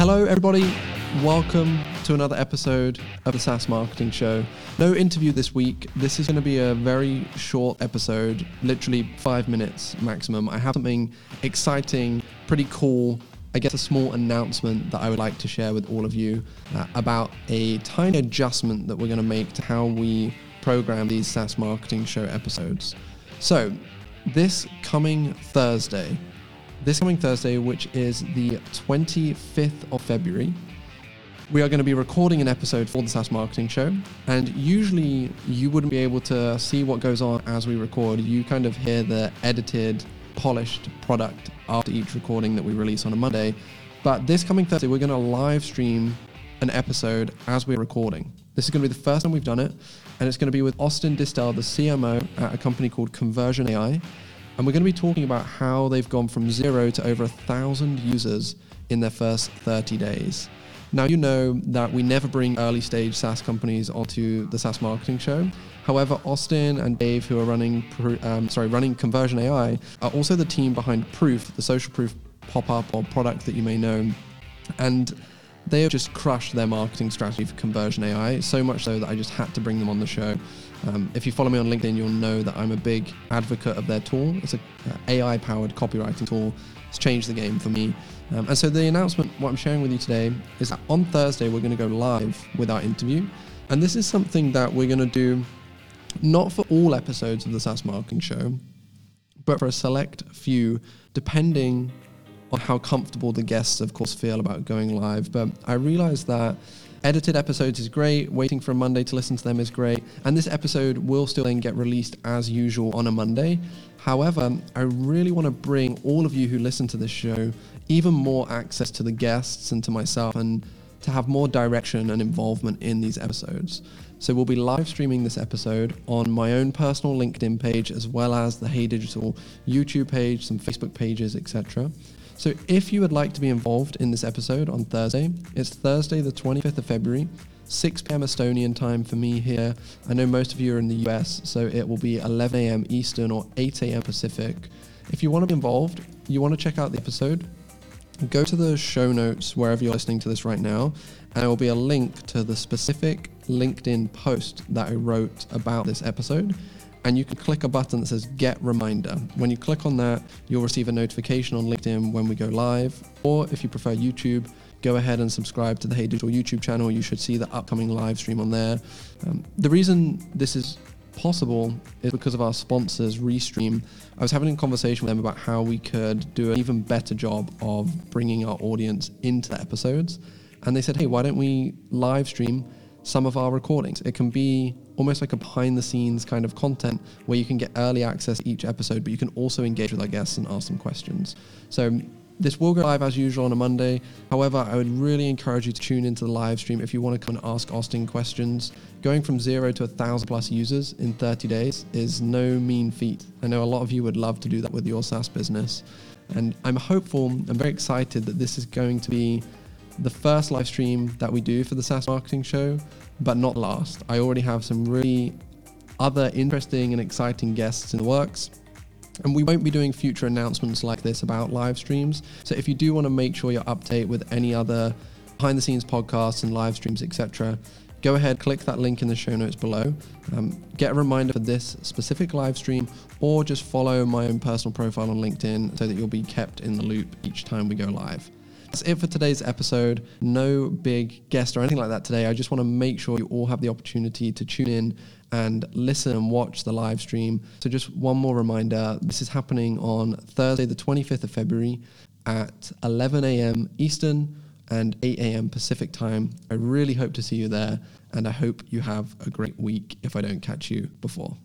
Hello, everybody. Welcome to another episode of the SaaS Marketing Show. No interview this week. This is going to be a very short episode, literally five minutes maximum. I have something exciting, pretty cool, I guess a small announcement that I would like to share with all of you uh, about a tiny adjustment that we're going to make to how we program these SaaS Marketing Show episodes. So, this coming Thursday, this coming Thursday, which is the 25th of February, we are going to be recording an episode for the SaaS Marketing Show. And usually you wouldn't be able to see what goes on as we record. You kind of hear the edited, polished product after each recording that we release on a Monday. But this coming Thursday, we're going to live stream an episode as we're recording. This is going to be the first time we've done it. And it's going to be with Austin Distel, the CMO at a company called Conversion AI. And we're going to be talking about how they've gone from zero to over a thousand users in their first 30 days. Now, you know that we never bring early stage SaaS companies onto the SaaS marketing show. However, Austin and Dave, who are running, um, sorry, running Conversion AI, are also the team behind Proof, the social proof pop-up or product that you may know. And they have just crushed their marketing strategy for Conversion AI, so much so that I just had to bring them on the show. Um, if you follow me on LinkedIn, you'll know that I'm a big advocate of their tool. It's an uh, AI powered copywriting tool. It's changed the game for me. Um, and so the announcement, what I'm sharing with you today, is that on Thursday, we're going to go live with our interview. And this is something that we're going to do not for all episodes of the SaaS Marketing Show, but for a select few, depending on how comfortable the guests, of course, feel about going live. But I realized that edited episodes is great, waiting for a Monday to listen to them is great, and this episode will still then get released as usual on a Monday. However, I really want to bring all of you who listen to this show even more access to the guests and to myself and to have more direction and involvement in these episodes. So we'll be live streaming this episode on my own personal LinkedIn page as well as the Hey Digital YouTube page, some Facebook pages, etc. So if you would like to be involved in this episode on Thursday, it's Thursday, the 25th of February, 6 p.m. Estonian time for me here. I know most of you are in the US, so it will be 11 a.m. Eastern or 8 a.m. Pacific. If you want to be involved, you want to check out the episode, go to the show notes wherever you're listening to this right now, and there will be a link to the specific LinkedIn post that I wrote about this episode and you can click a button that says Get Reminder. When you click on that, you'll receive a notification on LinkedIn when we go live. Or if you prefer YouTube, go ahead and subscribe to the Hey Digital YouTube channel. You should see the upcoming live stream on there. Um, the reason this is possible is because of our sponsors, Restream. I was having a conversation with them about how we could do an even better job of bringing our audience into the episodes. And they said, hey, why don't we live stream some of our recordings? It can be almost like a behind the scenes kind of content where you can get early access to each episode, but you can also engage with our guests and ask them questions. So this will go live as usual on a Monday. However, I would really encourage you to tune into the live stream if you want to come and ask Austin questions. Going from zero to a thousand plus users in 30 days is no mean feat. I know a lot of you would love to do that with your SaaS business. And I'm hopeful, I'm very excited that this is going to be the first live stream that we do for the SaaS marketing show, but not last. I already have some really other interesting and exciting guests in the works. And we won't be doing future announcements like this about live streams. So if you do want to make sure you're up to date with any other behind the scenes podcasts and live streams, etc., go ahead, click that link in the show notes below. Um, get a reminder for this specific live stream, or just follow my own personal profile on LinkedIn so that you'll be kept in the loop each time we go live. That's it for today's episode. No big guest or anything like that today. I just want to make sure you all have the opportunity to tune in and listen and watch the live stream. So, just one more reminder this is happening on Thursday, the 25th of February at 11 a.m. Eastern and 8 a.m. Pacific time. I really hope to see you there, and I hope you have a great week if I don't catch you before.